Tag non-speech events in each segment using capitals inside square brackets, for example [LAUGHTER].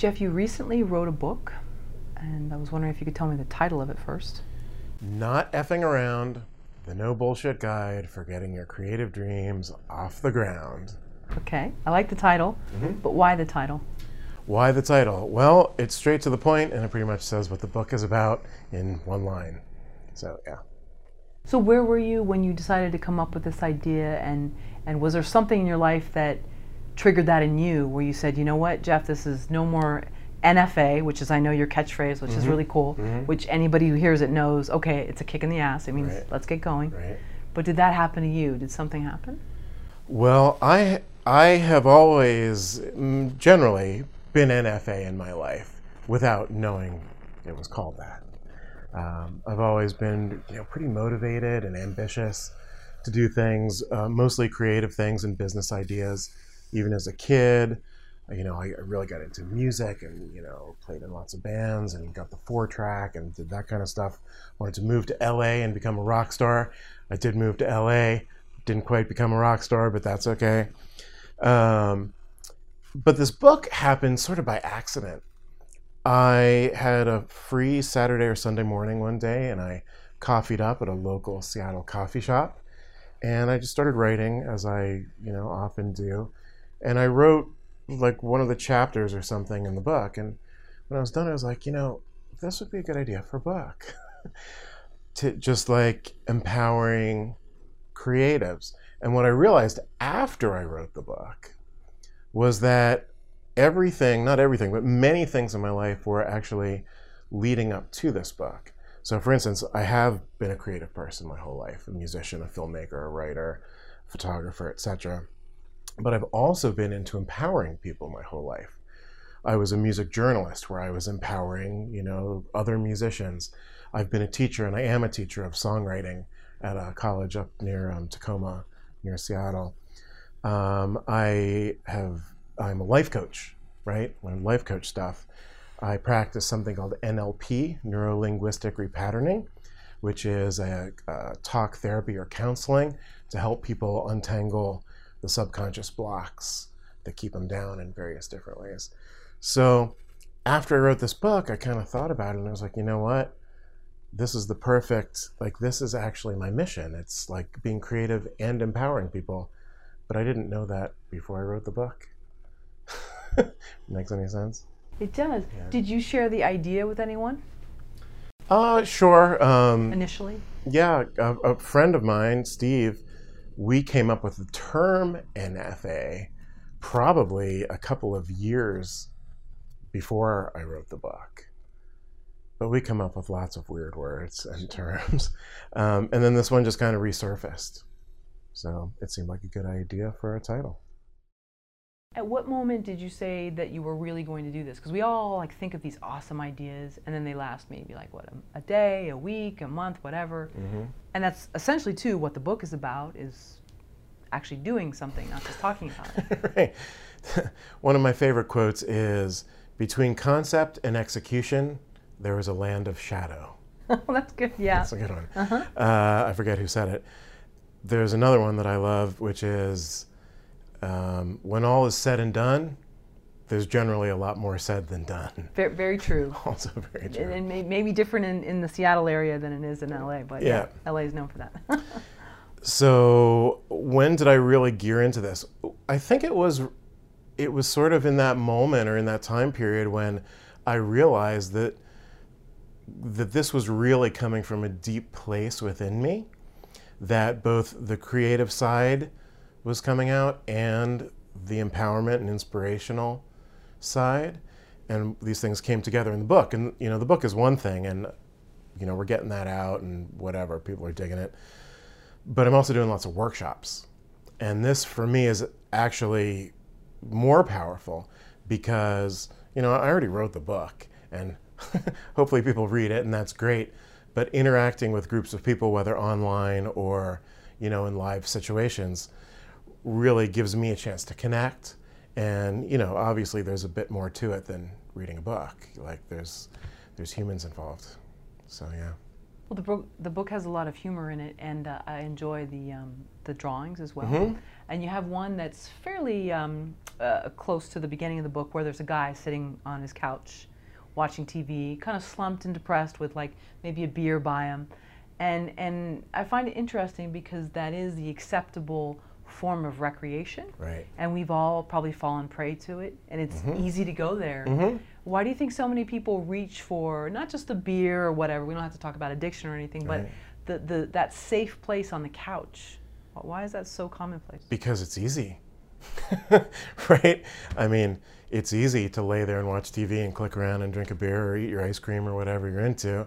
Jeff, you recently wrote a book, and I was wondering if you could tell me the title of it first. Not effing around. The no bullshit guide for getting your creative dreams off the ground. Okay, I like the title, mm-hmm. but why the title? Why the title? Well, it's straight to the point and it pretty much says what the book is about in one line. So, yeah. So, where were you when you decided to come up with this idea, and and was there something in your life that triggered that in you, where you said, you know what, Jeff, this is no more NFA, which is I know your catchphrase, which is really cool, which anybody who hears it knows, okay, it's a kick in the ass. It means Right. let's get going. Right. But did that happen to you? Did something happen? Well, I I have always mm, generally been NFA in my life without knowing it was called that. Um, I've always been you know pretty motivated and ambitious to do things, uh, mostly creative things and business ideas. Even as a kid, uh, you know, I, I really got into music and you know played in lots of bands and got the four track and did that kind of stuff. Wanted to move to LA and become a rock star. I did move to LA didn't quite become a rock star, but that's okay. Um, but this book happened sort of by accident. I had a free Saturday or Sunday morning one day, and I coffeed up at a local Seattle coffee shop, and I just started writing as I, you know, often do, and I wrote like one of the chapters or something in the book, and when I was done, I was like, you know, this would be a good idea for a book, [LAUGHS] to just like empowering creatives. And what I realized after I wrote the book was that everything, not everything, but many things in my life were actually leading up to this book. So, for instance, I have been a creative person my whole life a musician, a filmmaker, a writer, photographer, etc. But I've also been into empowering people my whole life. I was a music journalist where I was empowering, you know, other musicians. I've been a teacher and I am a teacher of songwriting at a college up near um, Tacoma, near Seattle. Um, I have I'm a life coach, right? Learn life coach stuff. I practice something called NLP, neuro linguistic repatterning, which is a, a talk therapy or counseling to help people untangle the subconscious blocks that keep them down in various different ways. So after I wrote this book, I kind of thought about it and I was like, you know what? This is the perfect, like, this is actually my mission. It's like being creative and empowering people. But I didn't know that before I wrote the book. [LAUGHS] Makes any sense? It does. Did you share the idea with anyone Uh, sure. Um, initially? yeah, a, a friend of mine, Steve, we came up with the term NFA probably a couple of years before I wrote the book. But we come up with lots of weird words and terms. [LAUGHS] Um, and then this one just kind of resurfaced. So it seemed like a good idea for a title. At what moment did you say that you were really going to do this? Because we all like think of these awesome ideas, and then they last maybe like what a, a day, a week, a month, whatever. And that's essentially too what the book is about: is actually doing something, not just talking about it. [LAUGHS] right. [LAUGHS] One of my favorite quotes is Between concept and execution, there is a land of shadow. well, [LAUGHS] that's good. Yeah. That's a good one. uh I forget who said it. There's another one that I love, which is um, When all is said and done, there's generally a lot more said than done. [LAUGHS] Very, very true. [LAUGHS] Also, very And, true. and may, maybe different in, in the Seattle area than it is in LA, but yeah, Yeah. LA is known for that. [LAUGHS] So when did I really gear into this? I think it was it was sort of in that moment or in that time period when I realized that that this was really coming from a deep place within me that both the creative side was coming out and the empowerment and inspirational side and these things came together in the book and you know the book is one thing and you know we're getting that out and whatever people are digging it but I'm also doing lots of workshops. And this for me is actually more powerful because, you know, I already wrote the book and [LAUGHS] hopefully people read it and that's great. But interacting with groups of people, whether online or, you know, in live situations, really gives me a chance to connect. And, you know, obviously there's a bit more to it than reading a book. Like there's there's humans involved. So yeah. Well, the book the book has a lot of humor in it, and uh, I enjoy the um, the drawings as well. Mm-hmm. And you have one that's fairly um, uh, close to the beginning of the book where there's a guy sitting on his couch watching TV, kind of slumped and depressed with like maybe a beer by him. And, and I find it interesting because that is the acceptable form of recreation. Right. And we've all probably fallen prey to it, and it's easy to go there. Mm-hmm. Why do you think so many people reach for not just the beer or whatever? We don't have to talk about addiction or anything, but Right. the, the, that safe place on the couch. Why is that so commonplace? Because it's easy. [LAUGHS] right? I mean, it's easy to lay there and watch TV and click around and drink a beer or eat your ice cream or whatever you're into.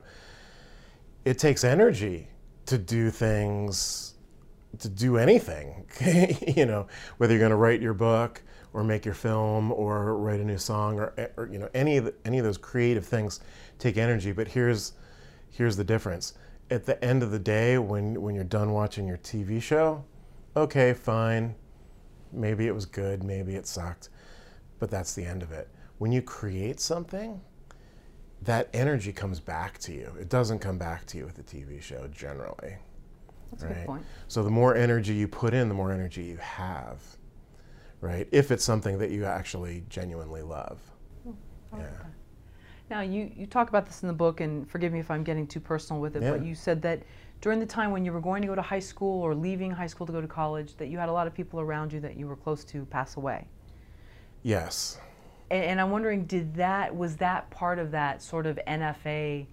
It takes energy to do things, to do anything. [LAUGHS] you know, whether you're going to write your book or make your film or write a new song or, eh, or you know any of the, any of those creative things take energy. But here's here's the difference. At the end of the day, when when you're done watching your TV show, okay, fine. Maybe it was good, maybe it sucked, but that's the end of it. When you create something, that energy comes back to you. It doesn't come back to you with a TV show generally. That's a good Right. point. So the more energy you put in, the more energy you have. Right? If it's something that you actually genuinely love. Like Yeah. Now, you, you talk about this in the book, and forgive me if I'm getting too personal with it, but you said that during the time when you were going to go to high school or leaving high school to go to college, that you had a lot of people around you that you were close to pass away. Yes. And, and I'm wondering, did that was that part of that sort of NFA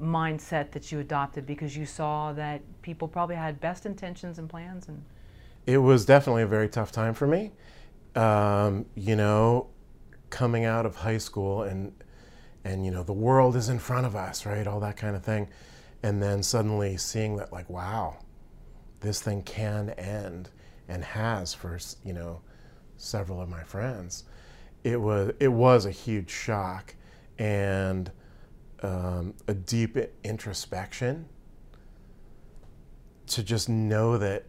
mindset that you adopted because you saw that people probably had best intentions and plans and It was definitely a very tough time for me. Um, you know, coming out of high school and and you know the world is in front of us, right? All that kind of thing, and then suddenly seeing that, like, wow, this thing can end and has for you know several of my friends. It was it was a huge shock and um, a deep introspection to just know that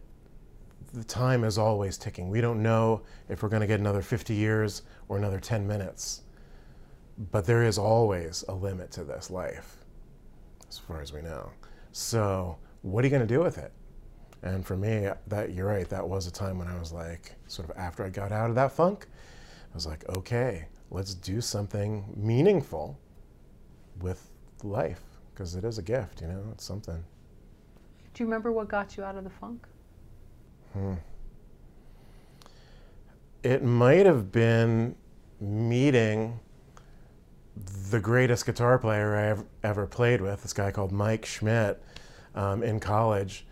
the time is always ticking. We don't know if we're going to get another 50 years or another 10 minutes. But there is always a limit to this life, as far as we know. So, what are you going to do with it? And for me, that you're right. That was a time when I was like, sort of after I got out of that funk, I was like, okay, let's do something meaningful with life because it is a gift. You know, it's something. do you remember what got you out of the funk It might have been meeting the greatest guitar player I ever, ever played with, this guy called Mike Schmidt um, in college.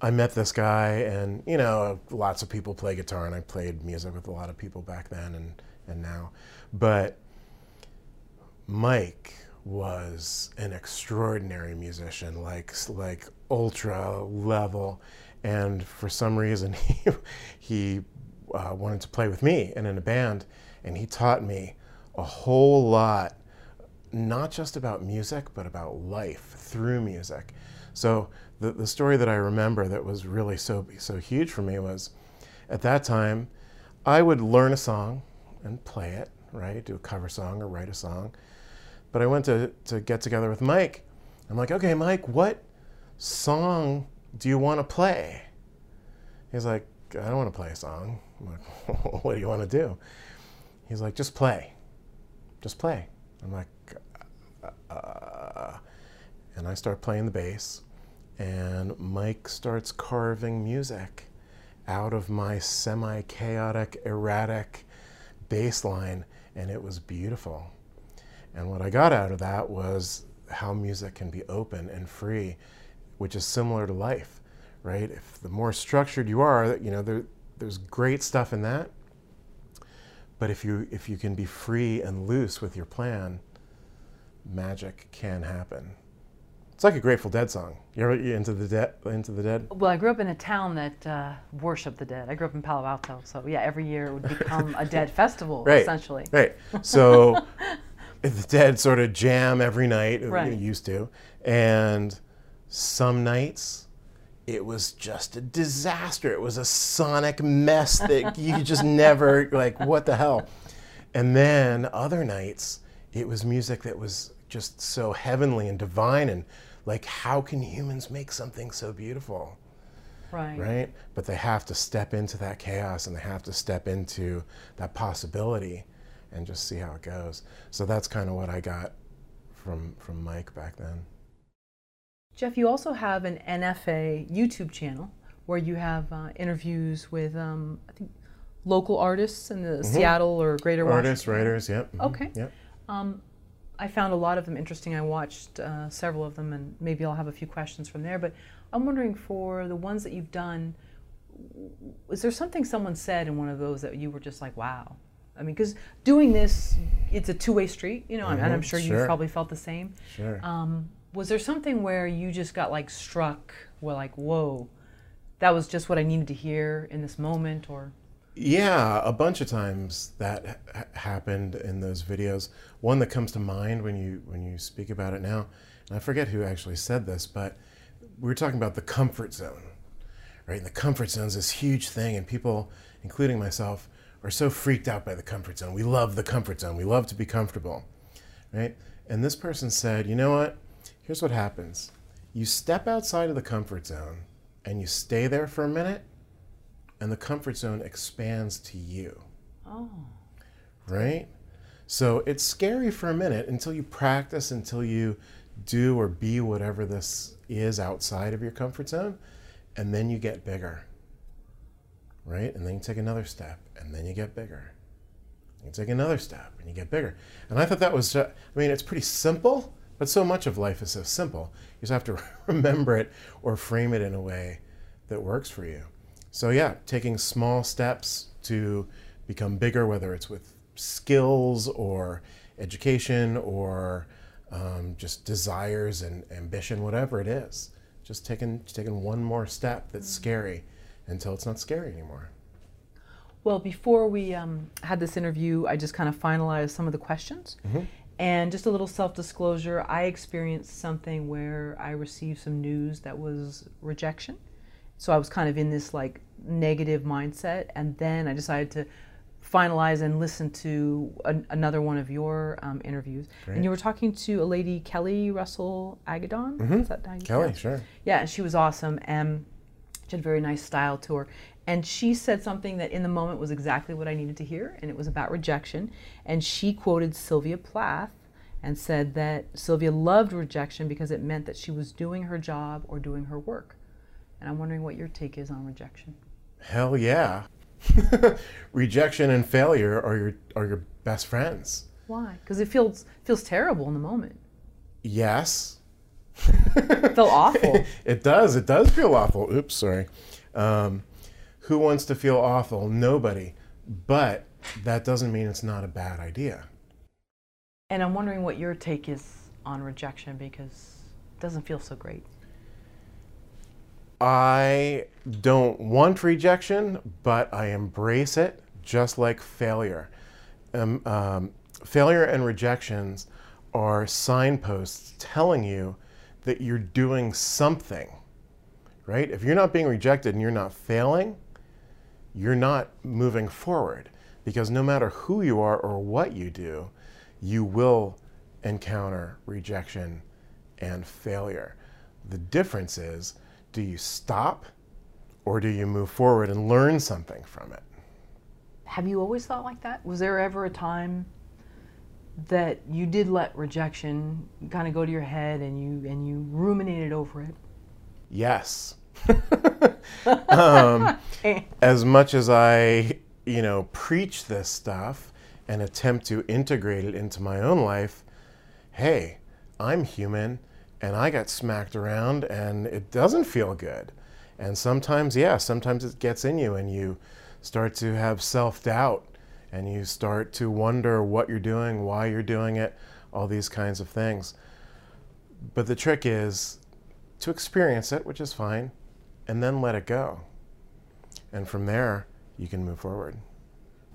I met this guy, and you know, lots of people play guitar, and I played music with a lot of people back then and, and now. But Mike was an extraordinary musician, like like ultra level, and for some reason [LAUGHS] he he uh, wanted to play with me and in a band, and he taught me a whole lot, not just about music, but about life through music. So the the story that I remember that was really so so huge for me was, at that time, I would learn a song and play it, right, do a cover song or write a song. But I went to, to get together with Mike. I'm like, okay, Mike, what song do you want to play? He's like, I don't want to play a song. I'm like, [LAUGHS] what do you want to do? He's like, just play. Just play. I'm like, uh, and I start playing the bass, and Mike starts carving music out of my semi chaotic, erratic bass line, and it was beautiful. And what I got out of that was how music can be open and free, which is similar to life, right? If the more structured you are, you know, there, there's great stuff in that. But if you if you can be free and loose with your plan, magic can happen. It's like a Grateful Dead song. You ever you into the dead into the dead? Well, I grew up in a town that uh, worshipped the dead. I grew up in Palo Alto, so yeah, every year it would become a [LAUGHS] dead festival, Right. essentially. Right. So [LAUGHS] the dead sort of jam every night, it Right. used to. And some nights it was just a disaster. It was a sonic mess that [LAUGHS] you just never like what the hell. And then other nights it was music that was just so heavenly and divine and like how can humans make something so beautiful? Right. Right? But they have to step into that chaos and they have to step into that possibility and just see how it goes. So that's kind of what I got from from Mike back then. Jeff, you also have an NFA YouTube channel where you have uh, interviews with, um, I think, local artists in the Seattle or Greater Washington. Artists, Washington. writers, yep. mhm, Okay. Yep. Um, I found a lot of them interesting. I watched uh, several of them, and maybe I'll have a few questions from there. But I'm wondering for the ones that you've done, is there something someone said in one of those that you were just like, wow? I mean, because doing this, it's a two-way street, you know, and I'm sure, sure. you've probably felt the same. Sure. Um, was there something where you just got like struck, where like, whoa, that was just what I needed to hear in this moment, or Yeah, a bunch of times that ha- happened in those videos. One that comes to mind when you when you speak about it now, and I forget who actually said this, but we were talking about the comfort zone, right? And the comfort zone is this huge thing, and people, including myself, are so freaked out by the comfort zone. We love the comfort zone. We love to be comfortable, right? And this person said, you know what? Here's what happens: you step outside of the comfort zone, and you stay there for a minute and the comfort zone expands to you, oh, right? So it's scary for a minute until you practice, until you do or be whatever this is outside of your comfort zone, and then you get bigger, right? And then you take another step, and then you get bigger. You take another step, and you get bigger. And I thought that was, uh, I mean, it's pretty simple, but so much of life is so simple. You just have to [LAUGHS] remember it or frame it in a way that works for you. So, yeah, taking small steps to become bigger, whether it's with skills or education or um, just desires and ambition, whatever it is. Just taking, taking one more step that's scary until it's not scary anymore. Well, before we um, had this interview, I just kind of finalized some of the questions. And just a little self disclosure I experienced something where I received some news that was rejection. So I was kind of in this like negative mindset. And then I decided to finalize and listen to an, another one of your um, interviews. And you were talking to a lady, Kelli Russell Agodon. Is that how you Kelli, sure. Yeah, and she was awesome. And she had a very nice style to her. And she said something that in the moment was exactly what I needed to hear, and it was about rejection. And she quoted Sylvia Plath and said that Sylvia loved rejection because it meant that she was doing her job or doing her work. And I'm wondering what your take is on rejection. Hell yeah. [LAUGHS] Rejection and failure are your are your best friends. Why? Because it feels feels terrible in the moment. Yes. [LAUGHS] Felt awful. [LAUGHS] it does. It does feel awful. Oops, sorry. Um, who wants to feel awful? Nobody. But that doesn't mean it's not a bad idea. and I'm wondering what your take is on rejection because it doesn't feel so great. I don't want rejection, but I embrace it just like failure. Um, um, failure and rejections are signposts telling you that you're doing something, right? If you're not being rejected and you're not failing, you're not moving forward because no matter who you are or what you do, you will encounter rejection and failure. The difference is do you stop or do you move forward and learn something from it? Have you always thought like that? Was there ever a time that you did let rejection kind of go to your head and you and you ruminated over it? Yes. [LAUGHS] um, [LAUGHS] as much as I, you know, preach this stuff and attempt to integrate it into my own life, hey, I'm human and I got smacked around and it doesn't feel good. And sometimes, yeah, sometimes it gets in you and you start to have self doubt and you start to wonder what you're doing, why you're doing it, all these kinds of things. But the trick is to experience it, which is fine, and then let it go. And from there, you can move forward.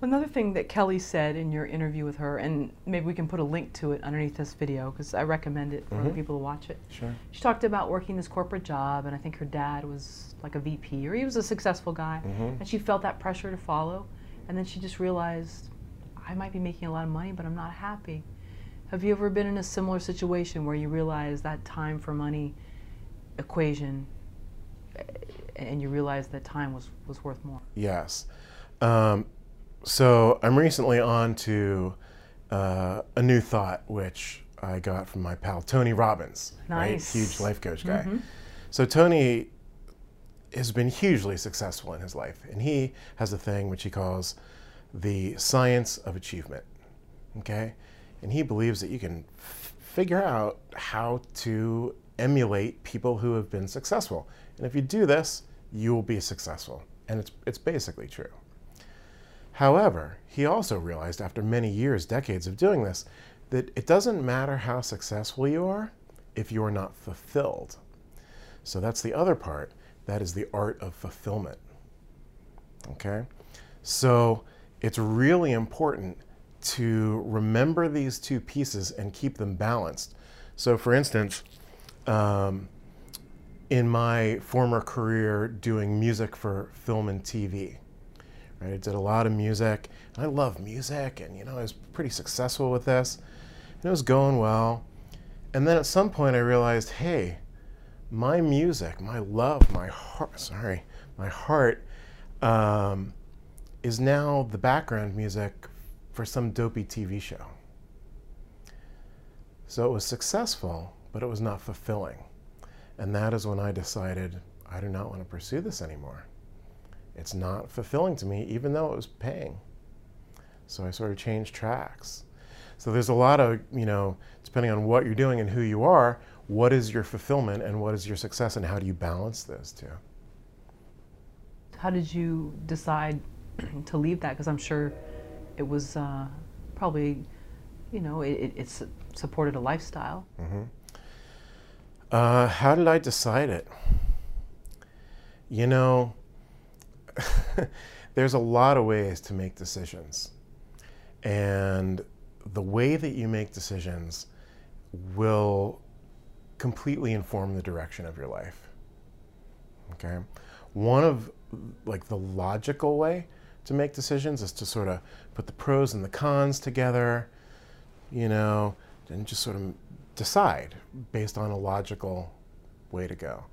Another thing that Kelli said in your interview with her, and maybe we can put a link to it underneath this video because I recommend it for other mm-hmm. people to watch it. Sure. She talked about working this corporate job, and I think her dad was like a VP or he was a successful guy, mm-hmm. and she felt that pressure to follow. And then she just realized, I might be making a lot of money, but I'm not happy. Have you ever been in a similar situation where you realize that time for money equation eh, and you realize that time was, was worth more? Yes. Um, so I'm recently on to uh, a new thought, which I got from my pal Tony Robbins, right? Huge life coach guy. So Tony has been hugely successful in his life, and he has a thing which he calls the science of achievement. Okay, and he believes that you can figure out how to emulate people who have been successful, and if you do this, you will be successful. And it's it's basically true. However, he also realized after many years, decades of doing this, that it doesn't matter how successful you are if you are not fulfilled. So that's the other part. That is the art of fulfillment. Okay? So it's really important to remember these two pieces and keep them balanced. So, for instance, um, in my former career doing music for film and TV, right, I did a lot of music. I love music, and you know, I was pretty successful with this, and it was going well. And then at some point, I realized, hey, my music, my love, my heart, sorry, my heart um, is now the background music for some dopey TV show. So it was successful, but it was not fulfilling. And that is when I decided I do not want to pursue this anymore. It's not fulfilling to me, even though it was paying. So I sort of changed tracks. So there's a lot of, you know, depending on what you're doing and who you are, what is your fulfillment and what is your success, and how do you balance those two? How did you decide [CLEARS THROAT] to leave that? Because I'm sure it was uh, probably, you know, it, it, supported a lifestyle. Uh, how did I decide it? You know, [LAUGHS] there's a lot of ways to make decisions. And the way that you make decisions will completely inform the direction of your life. Okay? One of like the logical way to make decisions is to sort of put the pros and the cons together, you know, and just sort of decide based on a logical way to go.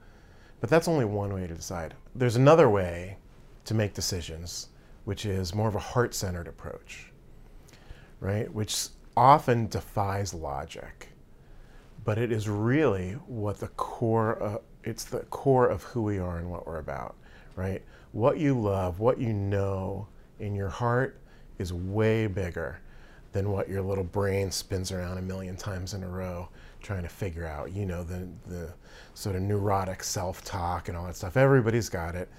But that's only one way to decide. There's another way to make decisions, which is more of a heart centered approach, right? Which often defies logic. But it is really what the core, uh, it's the core of who we are and what we're about, right? What you love, what you know in your heart is way bigger than what your little brain spins around a million times in a row trying to figure out. You know, the, the sort of neurotic self talk and all that stuff. Everybody's got it.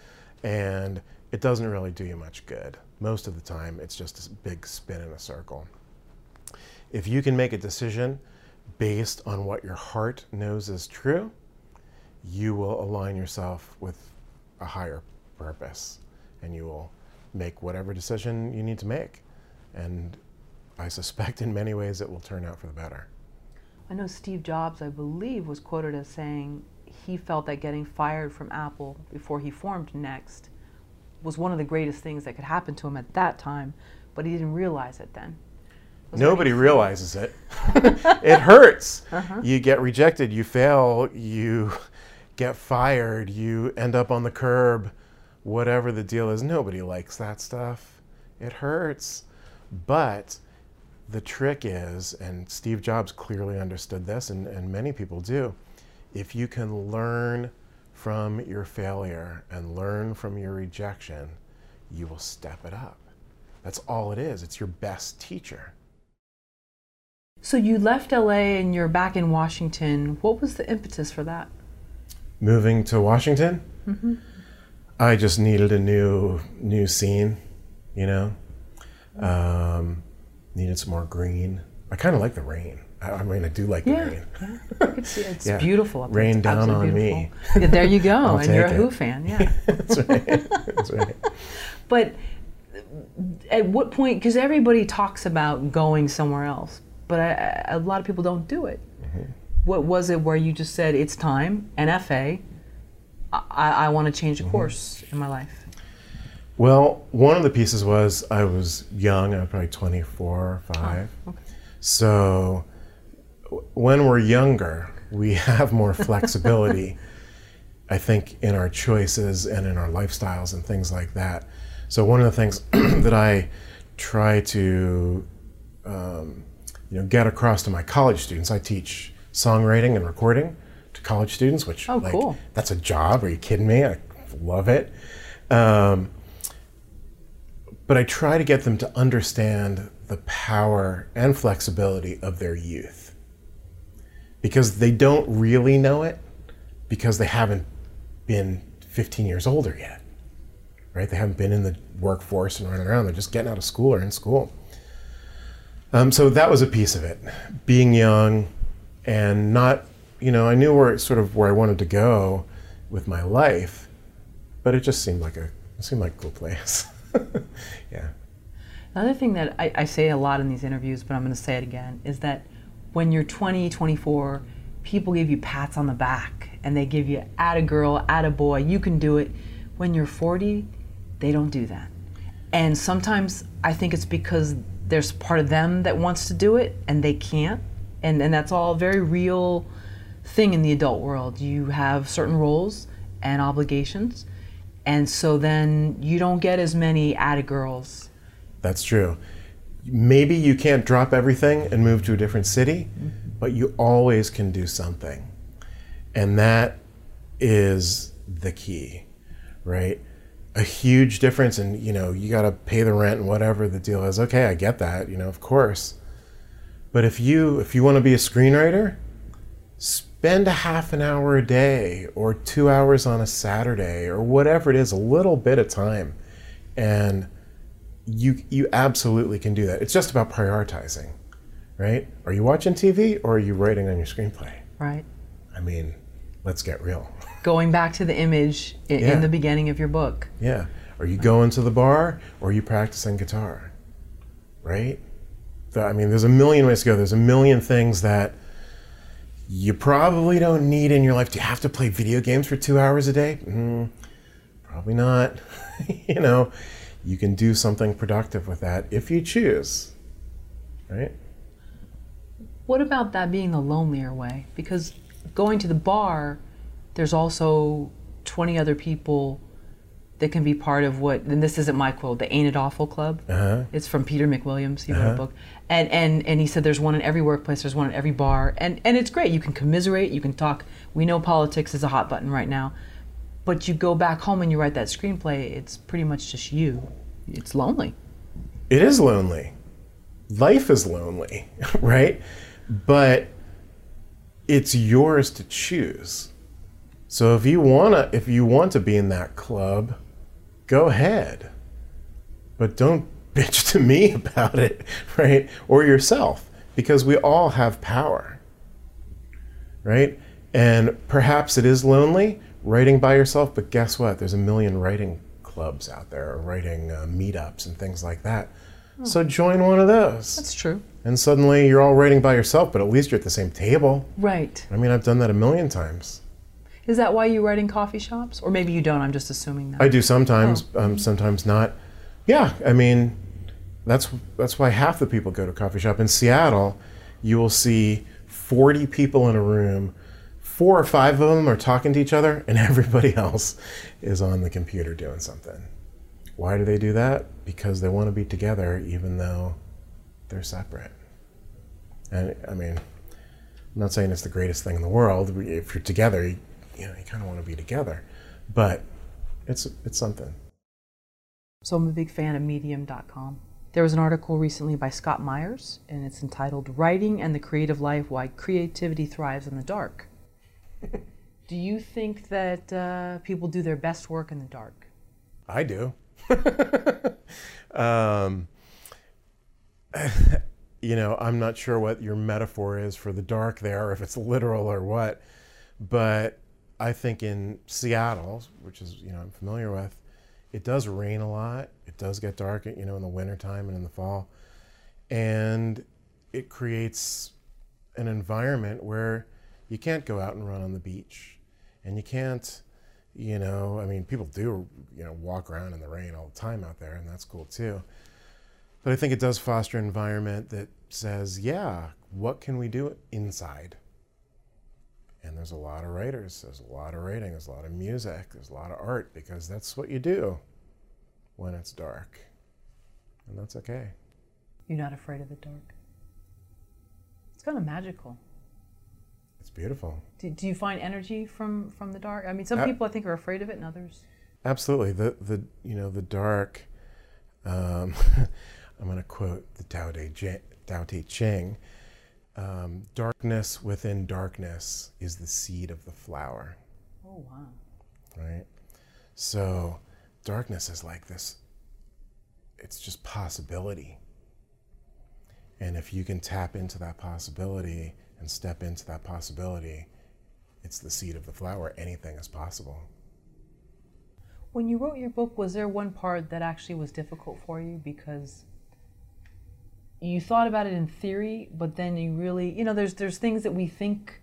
And it doesn't really do you much good. Most of the time, it's just a big spin in a circle. If you can make a decision based on what your heart knows is true, you will align yourself with a higher purpose and you will make whatever decision you need to make. And I suspect in many ways it will turn out for the better. I know Steve Jobs, I believe, was quoted as saying he felt that getting fired from Apple before he formed Next was one of the greatest things that could happen to him at that time, but he didn't realize it then. Nobody realizes it. [LAUGHS] it hurts. Uh-huh. You get rejected, you fail, you get fired, you end up on the curb, whatever the deal is. Nobody likes that stuff. It hurts. But the trick is, and Steve Jobs clearly understood this, and, and many people do, if you can learn from your failure and learn from your rejection, you will step it up. That's all it is. It's your best teacher. So you left LA and you're back in Washington. What was the impetus for that? moving to Washington, Mm-hmm. I just needed a new new scene, you know. Um, needed some more green. I kind of like the rain. I, I mean, I do like the rain. yeah. [LAUGHS] I could see it. It's Yeah. beautiful up. Rain It's down on me. beautiful. Yeah, there you go, [LAUGHS] and you're a take Who fan, [LAUGHS] yeah. That's right. That's right. But at what point? Because everybody talks about going somewhere else, but I, a lot of people don't do it. Mm-hmm. What was it where you just said it's time? NFA. I, I want to change Mm-hmm. course in my life. Well, one of the pieces was I was young. I was probably 24 or 5. okay. So when we're younger, we [LAUGHS] have more flexibility I think, in our choices and in our lifestyles and things like that. So one of the things [CLEARS THROAT] that I try to um, you know get across to my college students, I teach songwriting and recording to college students, which Oh, like, cool. that's a job. Are you kidding me? I love it. Um, but I try to get them to understand the power and flexibility of their youth because they don't really know it because they haven't been 15 years older yet, right? They haven't been in the workforce and running around. They're just getting out of school or in school. Um, so that was a piece of it, being young and not, you know, I knew where sort of where I wanted to go with my life, but it just seemed like a seemed like a cool place. [LAUGHS] yeah. Another thing that I, I say a lot in these interviews, but I'm going to say it again, is that when you're 20, 24, people give you pats on the back and they give you add a girl, add a boy, you can do it. When you're 40, they don't do that. And sometimes I think it's because there's part of them that wants to do it and they can't. And, and that's all a very real thing in the adult world. You have certain roles and obligations. And so then you don't get as many atta girls That's true. Maybe you can't drop everything and move to a different city, mm-hmm. but you always can do something. And that is the key, right? A huge difference and you know, you got to pay the rent and whatever the deal is. Okay, I get that, you know, of course. But if you if you want to be a screenwriter, spend a half an hour a day or 2 hours on a Saturday or whatever it is, a little bit of time. And you you absolutely can do that. It's just about prioritizing, right? Are you watching TV or are you writing on your screenplay? right? I mean, let's get real. Going back to the image in, Yeah. in the beginning of your book. Yeah. Are you going to the bar or are you practicing guitar? Right? I mean, there's a million ways to go. There's a million things that you probably don't need in your life. Do you have to play video games for two hours a day? Mm, probably not. [LAUGHS] you know, you can do something productive with that if you choose. Right? What about that being the lonelier way? Because going to the bar, there's also 20 other people that can be part of what, and this isn't my quote, the Ain't It Awful Club. Uh-huh. It's from Peter McWilliams. He wrote a book, and and and he said there's one in every workplace, there's one in every bar, and and it's great. You can commiserate, you can talk. We know politics is a hot button right now, but you go back home and you write that screenplay. It's pretty much just you. It's lonely. it is lonely. Life is lonely, [LAUGHS] right? But it's yours to choose. So if you wanna if you want to be in that club, go ahead. But don't [LAUGHS] bitch to me about it, [LAUGHS] right? Or yourself, because we all have power. Right? And perhaps it is lonely writing by yourself, but guess what? There's a million writing clubs out there, or writing uh, meetups and things like that. So join one of those. That's true. And suddenly you're all writing by yourself, but at least you're at the same table. Right. I mean, I've done that a million times. Is that why you write in coffee shops? Or maybe you don't, I'm just assuming that. I do sometimes, um, sometimes not. Yeah, I mean, that's that's why half the people go to coffee shop in Seattle. You will see 40 people in a room. Four or five of them are talking to each other, and [LAUGHS] everybody else is on the computer doing something. Why do they do that? Because they want to be together, even though they're separate. And I mean, I'm not saying it's the greatest thing in the world. If you're together, you, know, you kind of want to be together, but it's it's something. So I'm a big fan of medium.com. There was an article recently by Scott Myers, and it's entitled Writing and the Creative Life Why Creativity Thrives in the Dark. [LAUGHS] do you think that uh, people do their best work in the dark? I do. [LAUGHS] um, [LAUGHS] you know, I'm not sure what your metaphor is for the dark there, if it's literal or what, but I think in Seattle, which is, you know, I'm familiar with, it does rain a lot. It does get dark, you know, in the wintertime and in the fall. And it creates an environment where you can't go out and run on the beach. And you can't, you know, I mean, people do, you know, walk around in the rain all the time out there, and that's cool too. But I think it does foster an environment that says, yeah, what can we do inside? And there's a lot of writers, there's a lot of writing, there's a lot of music, there's a lot of art because that's what you do when it's dark. And that's okay. You're not afraid of the dark. It's kind of magical. It's beautiful. Do, do you find energy from from the dark? I mean, some Uh, people I think are afraid of it, and others. Absolutely. The the you know the dark. Um, [LAUGHS] I'm going to quote the Tao Te, Ching, Tao Te Ching. Um, darkness within darkness is the seed of the flower. Oh wow. Right. So, darkness is like this. It's just possibility. And if you can tap into that possibility and step into that possibility, it's the seed of the flower. Anything is possible. When you wrote your book, was there one part that actually was difficult for you because you thought about it in theory, but then you really, you know, there's there's things that we think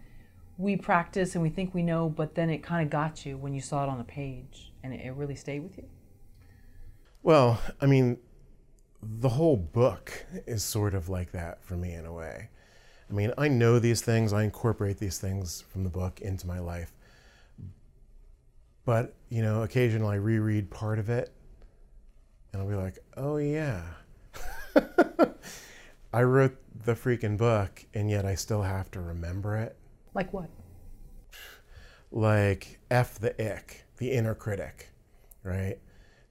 we practice and we think we know, but then it kind of got you when you saw it on the page, and it, it really stayed with you. Well, I mean, the whole book is sort of like that for me in a way. I mean, I know these things, I incorporate these things from the book into my life. But, you know, occasionally I reread part of it and I'll be like, oh, yeah. [LAUGHS] I wrote the freaking book and yet I still have to remember it. Like what? Like F the ick, the inner critic, right?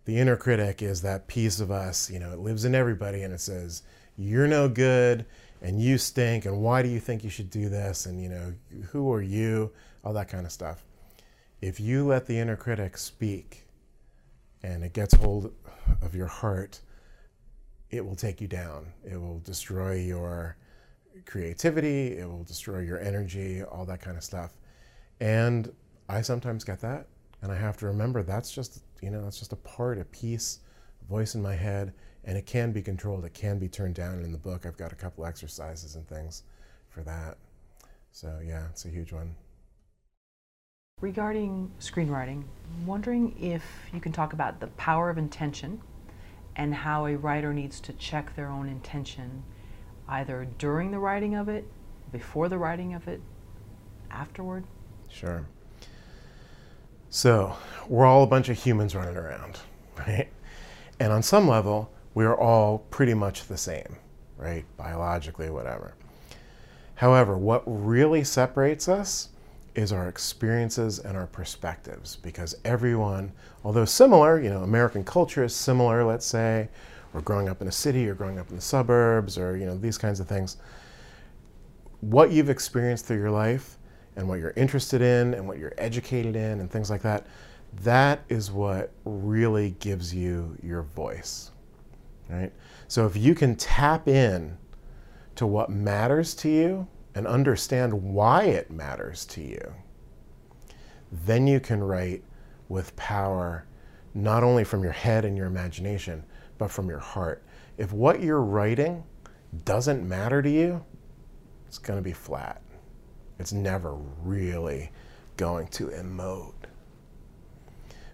The inner critic is that piece of us, you know, it lives in everybody and it says, you're no good and you stink and why do you think you should do this and, you know, who are you? All that kind of stuff. If you let the inner critic speak and it gets hold of your heart, it will take you down. It will destroy your creativity, it will destroy your energy, all that kind of stuff. And I sometimes get that, and I have to remember that's just, you know, that's just a part, a piece, a voice in my head, and it can be controlled. It can be turned down. And in the book, I've got a couple exercises and things for that. So yeah, it's a huge one. Regarding screenwriting, wondering if you can talk about the power of intention and how a writer needs to check their own intention either during the writing of it, before the writing of it, afterward. Sure. So, we're all a bunch of humans running around, [LAUGHS] right? And on some level, we are all pretty much the same, right? Biologically, whatever. However, what really separates us is our experiences and our perspectives because everyone, although similar, you know, American culture is similar, let's say, or growing up in a city or growing up in the suburbs or, you know, these kinds of things. What you've experienced through your life and what you're interested in and what you're educated in and things like that, that is what really gives you your voice. Right? So if you can tap in to what matters to you and understand why it matters to you, then you can write with power, not only from your head and your imagination, but from your heart. If what you're writing doesn't matter to you, it's going to be flat. It's never really going to emote.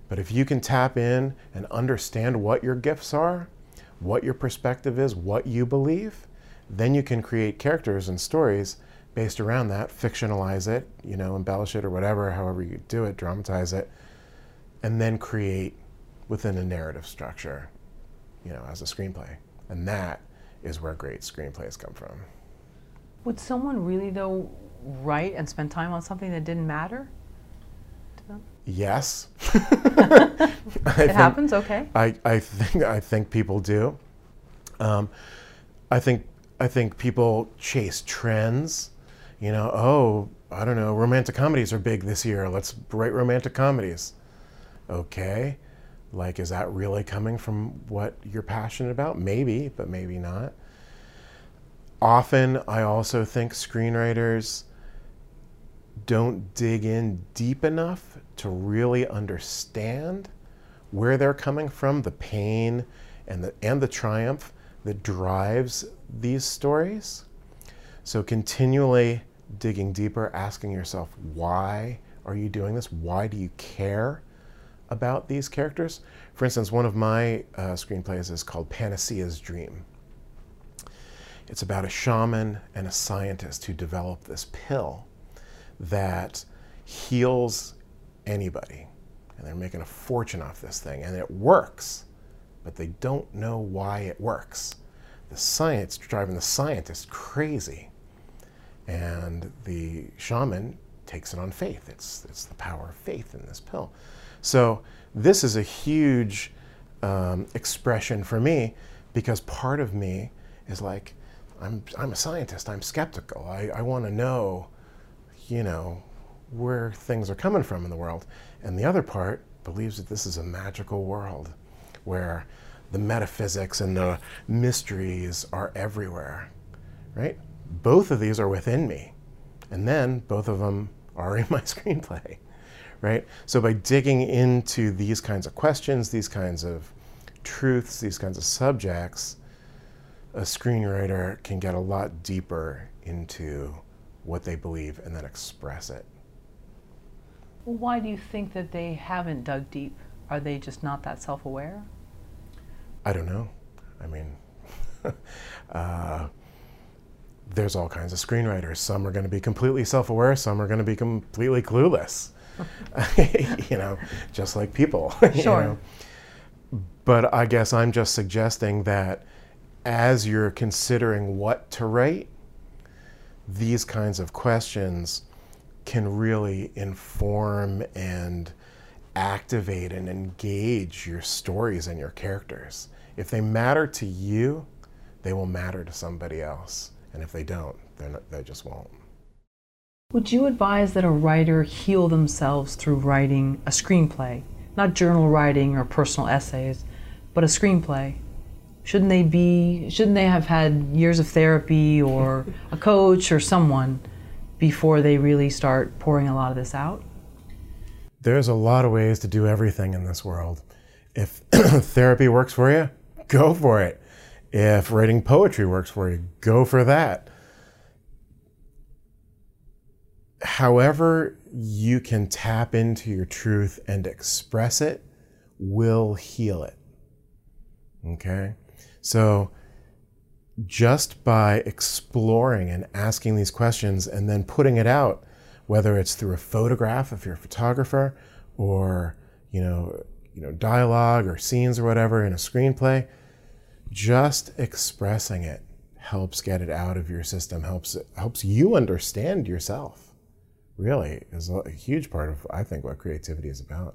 But if you can tap in and understand what your gifts are, what your perspective is, what you believe, then you can create characters and stories based around that, fictionalize it, you know, embellish it or whatever, however you do it, dramatize it, and then create within a narrative structure, you know, as a screenplay. And that is where great screenplays come from. Would someone really, though, write and spend time on something that didn't matter to them? Yes. [LAUGHS] [LAUGHS] it happens, okay. I, I think I think people do. Um, I think I think people chase trends. You know, oh, I don't know, romantic comedies are big this year. Let's write romantic comedies. Okay. Like, is that really coming from what you're passionate about? Maybe, but maybe not. Often, I also think screenwriters don't dig in deep enough to really understand where they're coming from, the pain and the, and the triumph that drives these stories. So, continually digging deeper, asking yourself, why are you doing this? Why do you care about these characters? For instance, one of my uh, screenplays is called Panacea's Dream. It's about a shaman and a scientist who develop this pill that heals anybody. And they're making a fortune off this thing. And it works, but they don't know why it works. The science driving the scientist crazy. And the shaman takes it on faith. It's, it's the power of faith in this pill. So, this is a huge um, expression for me because part of me is like, I'm, I'm a scientist, I'm skeptical. I, I want to know, you know, where things are coming from in the world. And the other part believes that this is a magical world where the metaphysics and the mysteries are everywhere, right? Both of these are within me. And then both of them are in [LAUGHS] my screenplay, right? So by digging into these kinds of questions, these kinds of truths, these kinds of subjects, a screenwriter can get a lot deeper into what they believe and then express it. Well, why do you think that they haven't dug deep? Are they just not that self aware? I don't know. I mean, [LAUGHS] uh, there's all kinds of screenwriters. Some are going to be completely self aware, some are going to be completely clueless. [LAUGHS] you know, just like people. Sure. [LAUGHS] you know? But I guess I'm just suggesting that as you're considering what to write, these kinds of questions can really inform and activate and engage your stories and your characters. If they matter to you, they will matter to somebody else. And if they don't, not, they just won't. Would you advise that a writer heal themselves through writing a screenplay? Not journal writing or personal essays, but a screenplay? Shouldn't they be shouldn't they have had years of therapy or [LAUGHS] a coach or someone before they really start pouring a lot of this out? There's a lot of ways to do everything in this world. If [CLEARS THROAT] therapy works for you, go for it. If writing poetry works for you, go for that. However, you can tap into your truth and express it will heal it. Okay? So, just by exploring and asking these questions and then putting it out, whether it's through a photograph if you're a photographer or you know, you know, dialogue or scenes or whatever in a screenplay, just expressing it helps get it out of your system, helps helps you understand yourself. Really is a huge part of I think what creativity is about.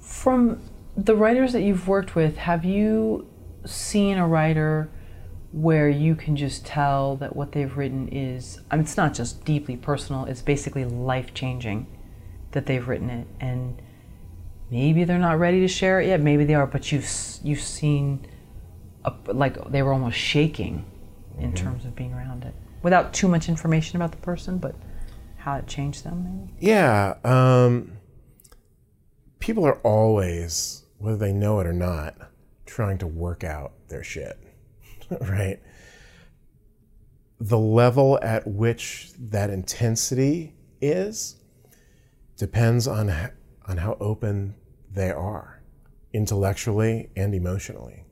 From the writers that you've worked with, have you seen a writer where you can just tell that what they've written is I mean, it's not just deeply personal, it's basically life changing that they've written it and maybe they're not ready to share it yet, maybe they are, but you've you've seen a, like they were almost shaking in mm-hmm. terms of being around it without too much information about the person, but how it changed them maybe. Yeah, um, people are always whether they know it or not trying to work out their shit, [LAUGHS] right? The level at which that intensity is depends on on how open they are intellectually and emotionally.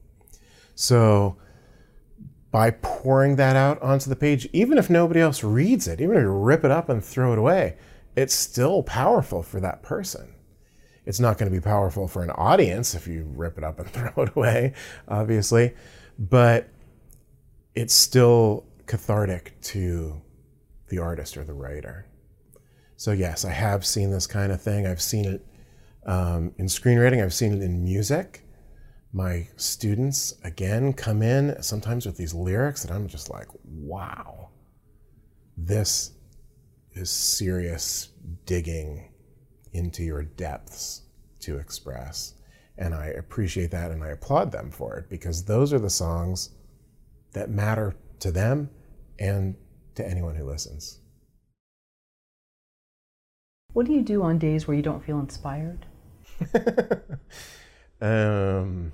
So by pouring that out onto the page, even if nobody else reads it, even if you rip it up and throw it away, it's still powerful for that person. It's not going to be powerful for an audience if you rip it up and [LAUGHS] throw it away, obviously, but it's still cathartic to the artist or the writer. So, yes, I have seen this kind of thing. I've seen it um, in screenwriting, I've seen it in music. My students, again, come in sometimes with these lyrics that I'm just like, wow, this is serious digging into your depths to express. And I appreciate that and I applaud them for it because those are the songs that matter to them and to anyone who listens. What do you do on days where you don't feel inspired? [LAUGHS] um,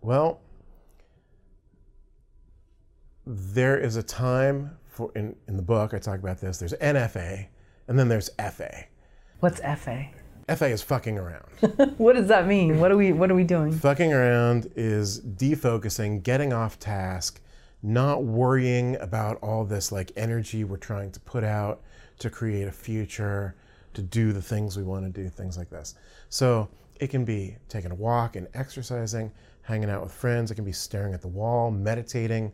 well, there is a time for in, in the book I talk about this. There's NFA, and then there's FA. What's FA? FA is fucking around. [LAUGHS] what does that mean? What are we What are we doing? Fucking around is defocusing, getting off task, not worrying about all this like energy we're trying to put out to create a future, to do the things we want to do, things like this. So it can be taking a walk and exercising, hanging out with friends. It can be staring at the wall, meditating.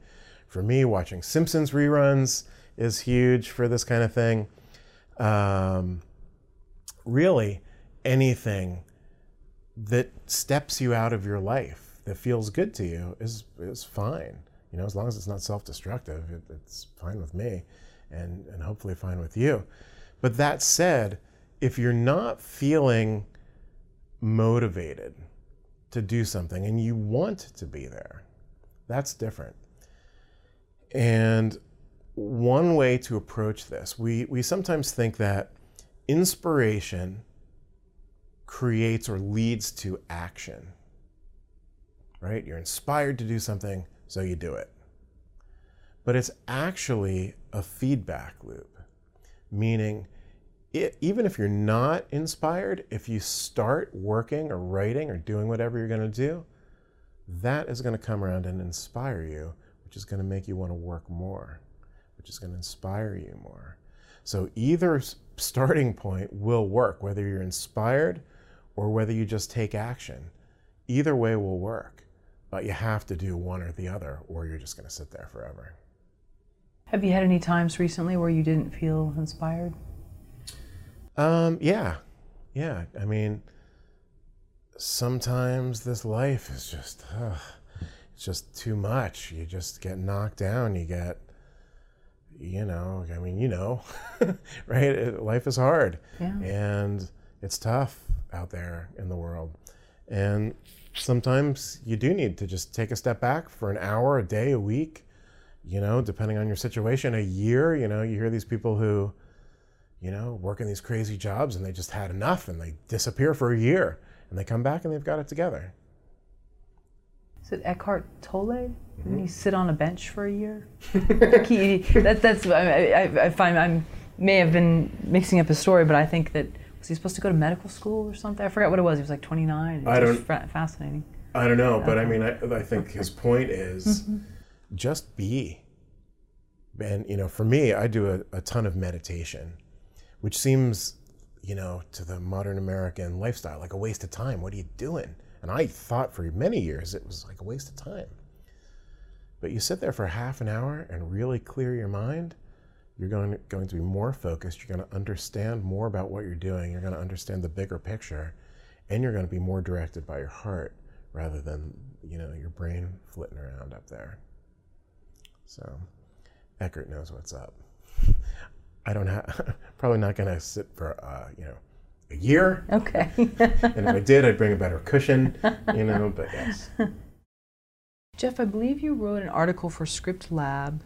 For me, watching Simpsons reruns is huge for this kind of thing. Um, really, anything that steps you out of your life that feels good to you is is fine. You know, as long as it's not self-destructive, it, it's fine with me, and and hopefully fine with you. But that said, if you're not feeling motivated to do something and you want to be there, that's different. And one way to approach this, we, we sometimes think that inspiration creates or leads to action. Right? You're inspired to do something, so you do it. But it's actually a feedback loop, meaning it, even if you're not inspired, if you start working or writing or doing whatever you're going to do, that is going to come around and inspire you, which is going to make you want to work more, which is going to inspire you more. So either starting point will work, whether you're inspired or whether you just take action. Either way will work, but you have to do one or the other, or you're just going to sit there forever. Have you had any times recently where you didn't feel inspired? Um, yeah, yeah. I mean, sometimes this life is just, uh, it's just too much. You just get knocked down. You get, you know, I mean, you know, [LAUGHS] right? It, life is hard, Yeah. and it's tough out there in the world, and sometimes you do need to just take a step back for an hour, a day, a week. You know, depending on your situation, a year. You know, you hear these people who you know, work in these crazy jobs and they just had enough and they disappear for a year and they come back and they've got it together. Is it Eckhart Tolle? Didn't he mm-hmm. sit on a bench for a year? [LAUGHS] he, that, that's I, I, I find I may have been mixing up his story, but I think that was he supposed to go to medical school or something? I forgot what it was. He was like 29. It's I don't- fa- fascinating. I don't know, but I mean, I, I think his point is mm-hmm. Just be. And, you know, for me, I do a, a ton of meditation, which seems, you know, to the modern American lifestyle like a waste of time. What are you doing? And I thought for many years it was like a waste of time. But you sit there for half an hour and really clear your mind, you're going, going to be more focused. You're going to understand more about what you're doing. You're going to understand the bigger picture. And you're going to be more directed by your heart rather than, you know, your brain flitting around up there. So Eckhart knows what's up. I don't have, [LAUGHS] probably not going to sit for, uh, you know, a year. Okay. [LAUGHS] And if I did, I'd bring a better cushion, you know, but yes. [LAUGHS] Jeff, I believe you wrote an article for Script Lab,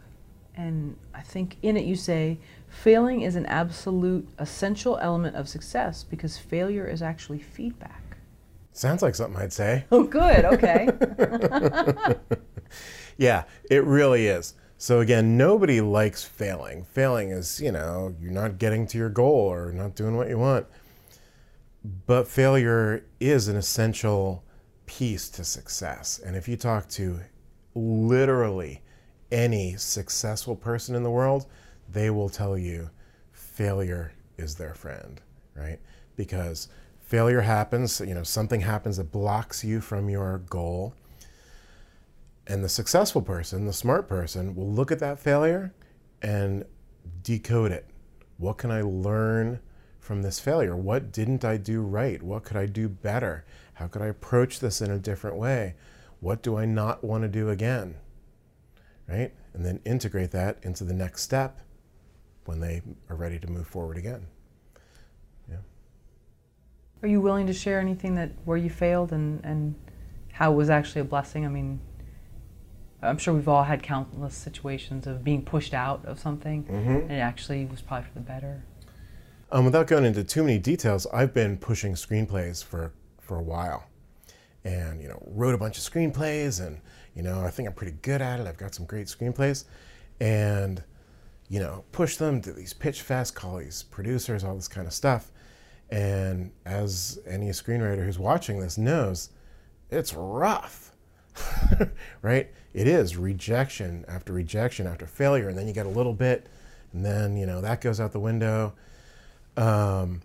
and I think in it you say failing is an absolute essential element of success because failure is actually feedback. Sounds like something I'd say. Oh, good. Okay. Yeah, it really is. So again, nobody likes failing. Failing is, you know, you're not getting to your goal or not doing what you want. But failure is an essential piece to success. And if you talk to literally any successful person in the world, they will tell you failure is their friend, right? Because failure happens, you know, something happens that blocks you from your goal. And the successful person, the smart person, will look at that failure and decode it. What can I learn from this failure? What didn't I do right? What could I do better? How could I approach this in a different way? What do I not want to do again? Right? And then integrate that into the next step when they are ready to move forward again. Yeah. Are you willing to share anything that where you failed and, and how it was actually a blessing? I mean, I'm sure we've all had countless situations of being pushed out of something and it actually was probably for the better. Um, without going into too many details, I've been pushing screenplays for, for a while. And, you know, wrote a bunch of screenplays and, you know, I think I'm pretty good at it. I've got some great screenplays. And, you know, push them to these pitch fest, call these producers, all this kind of stuff. And as any screenwriter who's watching this knows, it's rough. [LAUGHS] right? It is rejection after rejection after failure, and then you get a little bit, and then you know that goes out the window. Um,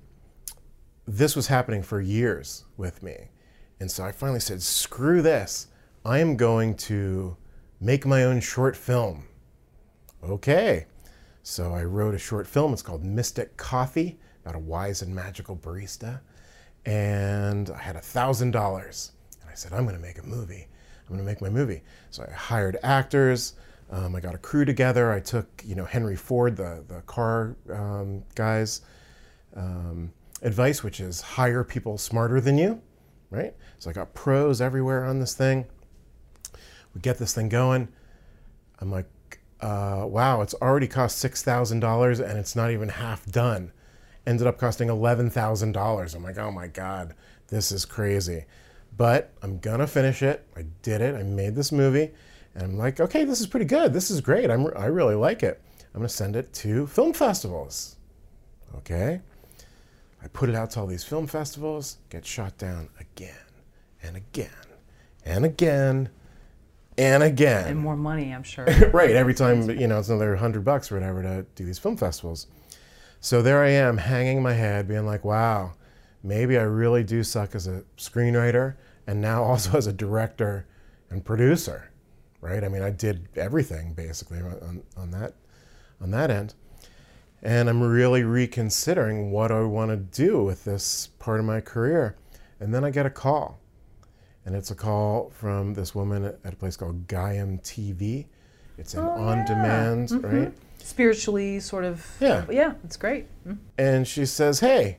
this was happening for years with me, and so I finally said, "Screw this! I am going to make my own short film." Okay, so I wrote a short film. It's called Mystic Coffee, about a wise and magical barista, and I had a thousand dollars, and I said, "I'm going to make a movie." I'm going to make my movie. So I hired actors. Um, I got a crew together. I took, you know, Henry Ford, the, the car um, guy's um, advice, which is hire people smarter than you, right? So I got pros everywhere on this thing. We get this thing going. I'm like, uh, wow, it's already cost $6,000 and it's not even half done. Ended up costing $11,000. I'm like, oh my God, this is crazy but I'm gonna finish it. I did it. I made this movie, and I'm like, okay, this is pretty good. This is great. I'm, I really like it. I'm gonna send it to film festivals. Okay. I put it out to all these film festivals, get shot down again and again and again and again. And more money, I'm sure. [LAUGHS] right. Every time, you know, it's another hundred bucks or whatever to do these film festivals. So there I am, hanging my head, being like, wow, maybe I really do suck as a screenwriter and now [LAUGHS] also as a director and producer, right? I mean, I did everything basically on, on that on that end. And I'm really reconsidering what I want to do with this part of my career. And then I get a call. And it's a call from this woman at a place called Gaiam TV. It's an oh, on demand, yeah. mm-hmm. right? Spiritually, sort of. Yeah. Yeah, it's great. Mm-hmm. And she says, Hey,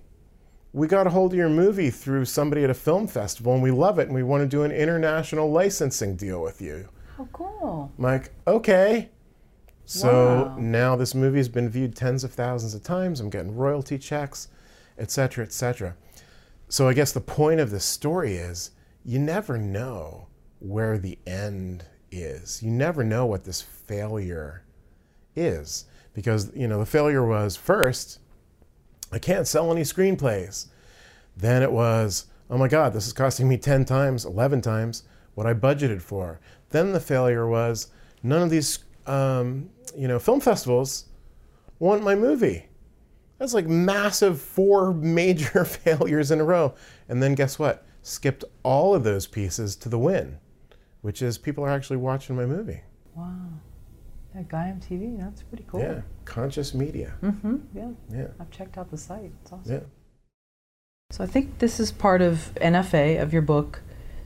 we got a hold of your movie through somebody at a film festival and we love it and we want to do an international licensing deal with you. Oh, cool. I'm like, okay. So wow. now this movie has been viewed tens of thousands of times. I'm getting royalty checks, etc., etc. So I guess the point of this story is you never know where the end is. You never know what this failure is because you know the failure was first I can't sell any screenplays. Then it was, oh my God, this is costing me 10 times, 11 times what I budgeted for. Then the failure was, none of these um, you know, film festivals want my movie. That's like massive four [LAUGHS] major [LAUGHS] failures in a row. And then guess what? Skipped all of those pieces to the win, which is people are actually watching my movie. Wow. Yeah, Gaiam TV, that's pretty cool. Yeah, conscious media. Mm-hmm, yeah. Yeah. I've checked out the site. It's awesome. Yeah. So I think this is part of NFA, of your book.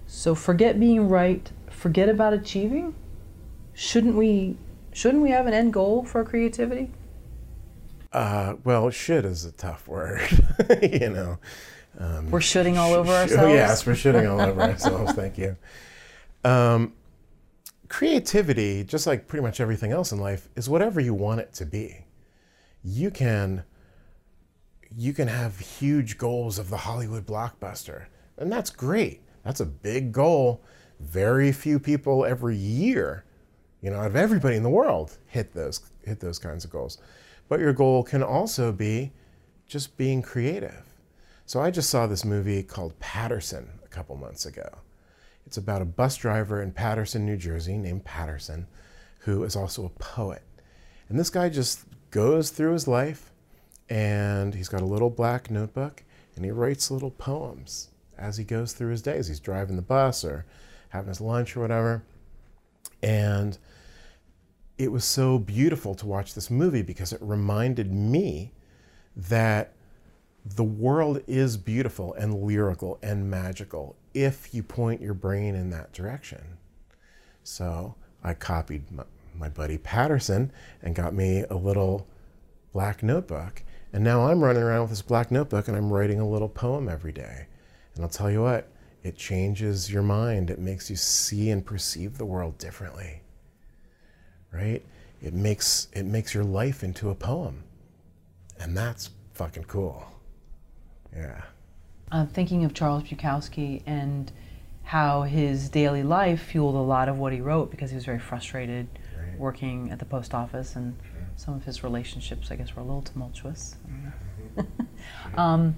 So forget being right, forget about achieving. Shouldn't we shouldn't we have an end goal for creativity? Uh, well, should is a tough word, [LAUGHS] you know. Um, we're shooting all over sh- ourselves. [LAUGHS] Yes, we're shooting all over ourselves. Thank you. Um, creativity, just like pretty much everything else in life, is whatever you want it to be. You can you can have huge goals of the Hollywood blockbuster, and that's great. That's a big goal. Very few people every year, you know, out of everybody in the world hit those hit those kinds of goals. But your goal can also be just being creative. So I just saw this movie called Paterson a couple months ago. It's about a bus driver in Paterson, New Jersey, named Paterson, who is also a poet. And this guy just goes through his life and he's got a little black notebook and he writes little poems as he goes through his days. He's driving the bus or having his lunch or whatever. And it was so beautiful to watch this movie because it reminded me that the world is beautiful and lyrical and magical if you point your brain in that direction. So I copied my, my buddy Paterson and got me a little black notebook. And now I'm running around with this black notebook and I'm writing a little poem every day. And I'll tell you what, it changes your mind. It makes you see and perceive the world differently. Right? It makes it makes your life into a poem. And that's fucking cool. Yeah. I'm thinking of Charles Bukowski and how his daily life fueled a lot of what he wrote because he was very frustrated right. working at the post office and some of his relationships, I guess, were a little tumultuous. [LAUGHS] um,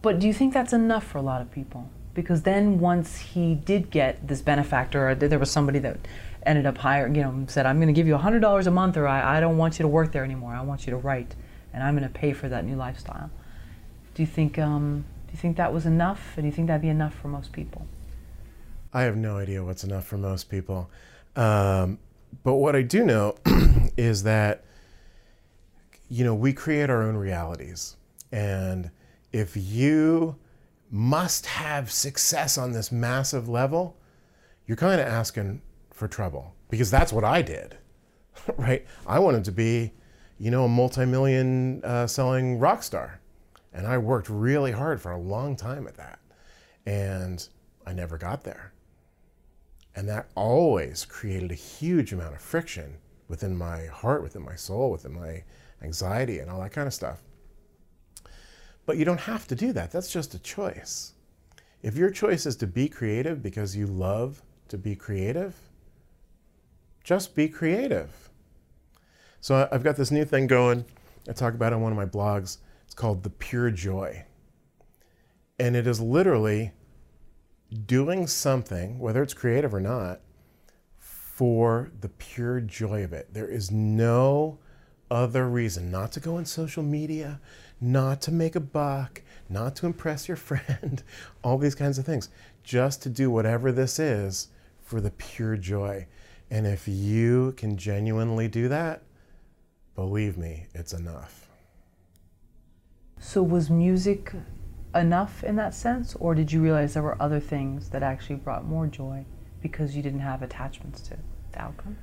but do you think that's enough for a lot of people? Because then once he did get this benefactor, or there was somebody that ended up hiring, you know, said, I'm going to give you $100 a month or I, I don't want you to work there anymore. I want you to write and I'm going to pay for that new lifestyle. Do you think, um, do you think that was enough? And do you think that'd be enough for most people? I have no idea what's enough for most people. Um, but what I do know [CLEARS THROAT] is that, you know, we create our own realities. And if you must have success on this massive level, you're kind of asking for trouble because that's what I did, [LAUGHS] right? I wanted to be, you know, a multi-million uh, selling rock star, and I worked really hard for a long time at that, and I never got there, and that always created a huge amount of friction within my heart, within my soul, within my anxiety, and all that kind of stuff. But you don't have to do that. That's just a choice. If your choice is to be creative because you love to be creative, just be creative. So I've got this new thing going. I talk about it on one of my blogs. Called The Pure Joy. And it is literally doing something, whether it's creative or not, for the pure joy of it. There is no other reason not to go on social media, not to make a buck, not to impress your [LAUGHS] friend, all these kinds of things. Just to do whatever this is for the pure joy. And if you can genuinely do that, believe me, it's enough. So, was music enough in that sense, or did you realize there were other things that actually brought more joy because you didn't have attachments to the outcome?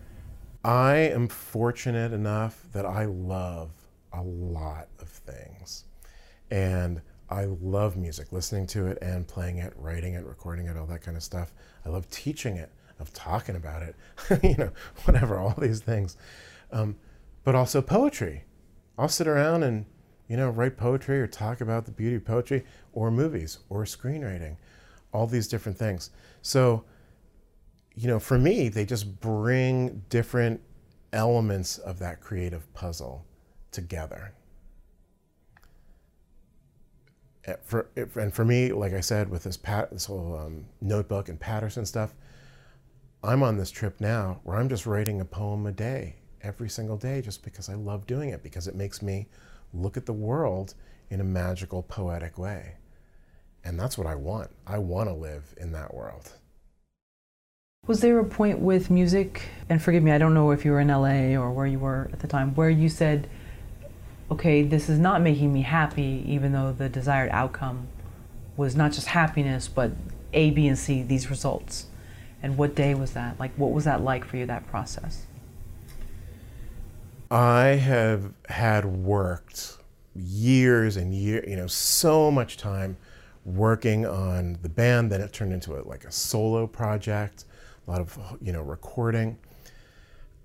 I am fortunate enough that I love a lot of things. And I love music, listening to it and playing it, writing it, recording it, all that kind of stuff. I love teaching it, of talking about it, [LAUGHS] you know, whatever, all these things. Um, but also poetry. I'll sit around and, you know, write poetry or talk about the beauty of poetry or movies or screenwriting, all these different things. So, you know, for me, they just bring different elements of that creative puzzle together. For, and for me, like I said, with this, pat, this whole um, notebook and Paterson stuff, I'm on this trip now where I'm just writing a poem a day, every single day, just because I love doing it, because it makes me look at the world in a magical, poetic way. And that's what I want. I want to live in that world. Was there a point with music, and forgive me, I don't know if you were in LA or where you were at the time, where you said, okay, this is not making me happy, even though the desired outcome was not just happiness, but A, B, and C, these results? And what day was that? Like, what was that like for you, that process? I have had worked years and years, you know, so much time working on the band. Then it turned into a, like a solo project, a lot of, you know, recording.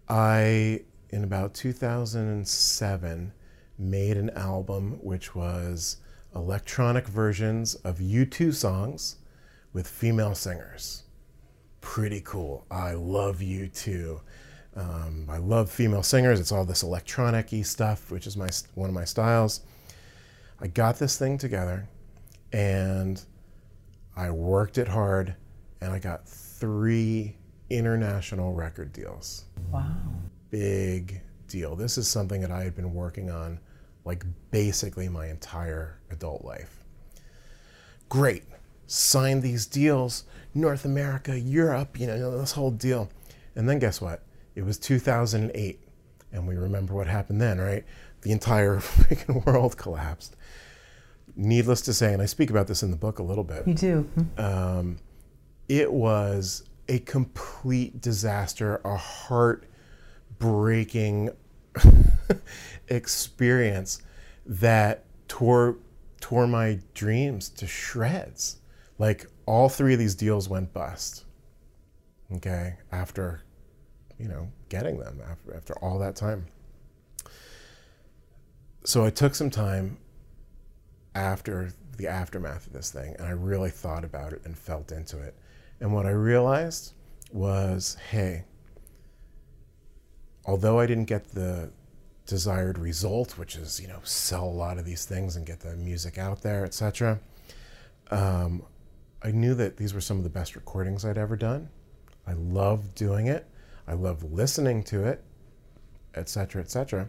I, in about 2007, made an album which was electronic versions of U2 songs with female singers. Pretty cool. I love U2. Um, I love female singers. It's all this electronic stuff, which is my one of my styles. I got this thing together and I worked it hard and I got three international record deals. Wow. Big deal. This is something that I had been working on like basically my entire adult life. Great. Signed these deals, North America, Europe, you know, this whole deal. And then guess what? It was 2008. And we remember what happened then, right? The entire [LAUGHS] freaking world collapsed. Needless to say, and I speak about this in the book a little bit. You do. Um, it was a complete disaster, a heart breaking [LAUGHS] experience that tore tore my dreams to shreds. Like all three of these deals went bust. Okay, after you know getting them after after all that time. So I took some time after the aftermath of this thing and I really thought about it and felt into it. And what I realized was, hey, although I didn't get the desired result, which is you know sell a lot of these things and get the music out there, etc. Um, I knew that these were some of the best recordings I'd ever done. I loved doing it. I love listening to it, etc., etc.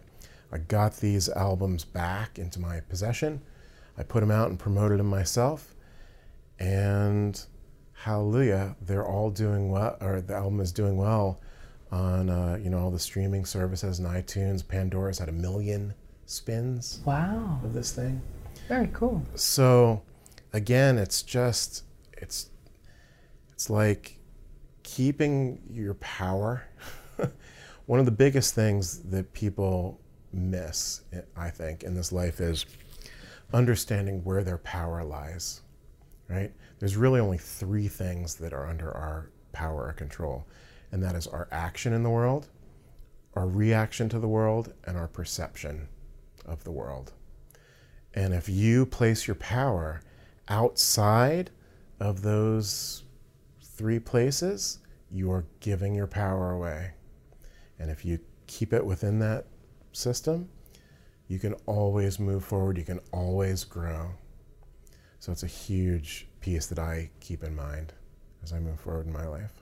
I got these albums back into my possession. I put them out and promoted them myself. And hallelujah, they're all doing well, or the album is doing well on uh, you know all the streaming services and iTunes. Pandora's had a million spins Wow. of this thing. Very cool. So again, it's just it's it's like keeping your power. [LAUGHS] One of the biggest things that people miss, I think, in this life is understanding where their power lies. Right? There's really only three things that are under our power or control, and that is our action in the world, our reaction to the world, and our perception of the world. And if you place your power outside of those three places, you are giving your power away. And if you keep it within that system, you can always move forward, you can always grow. So it's a huge piece that I keep in mind as I move forward in my life.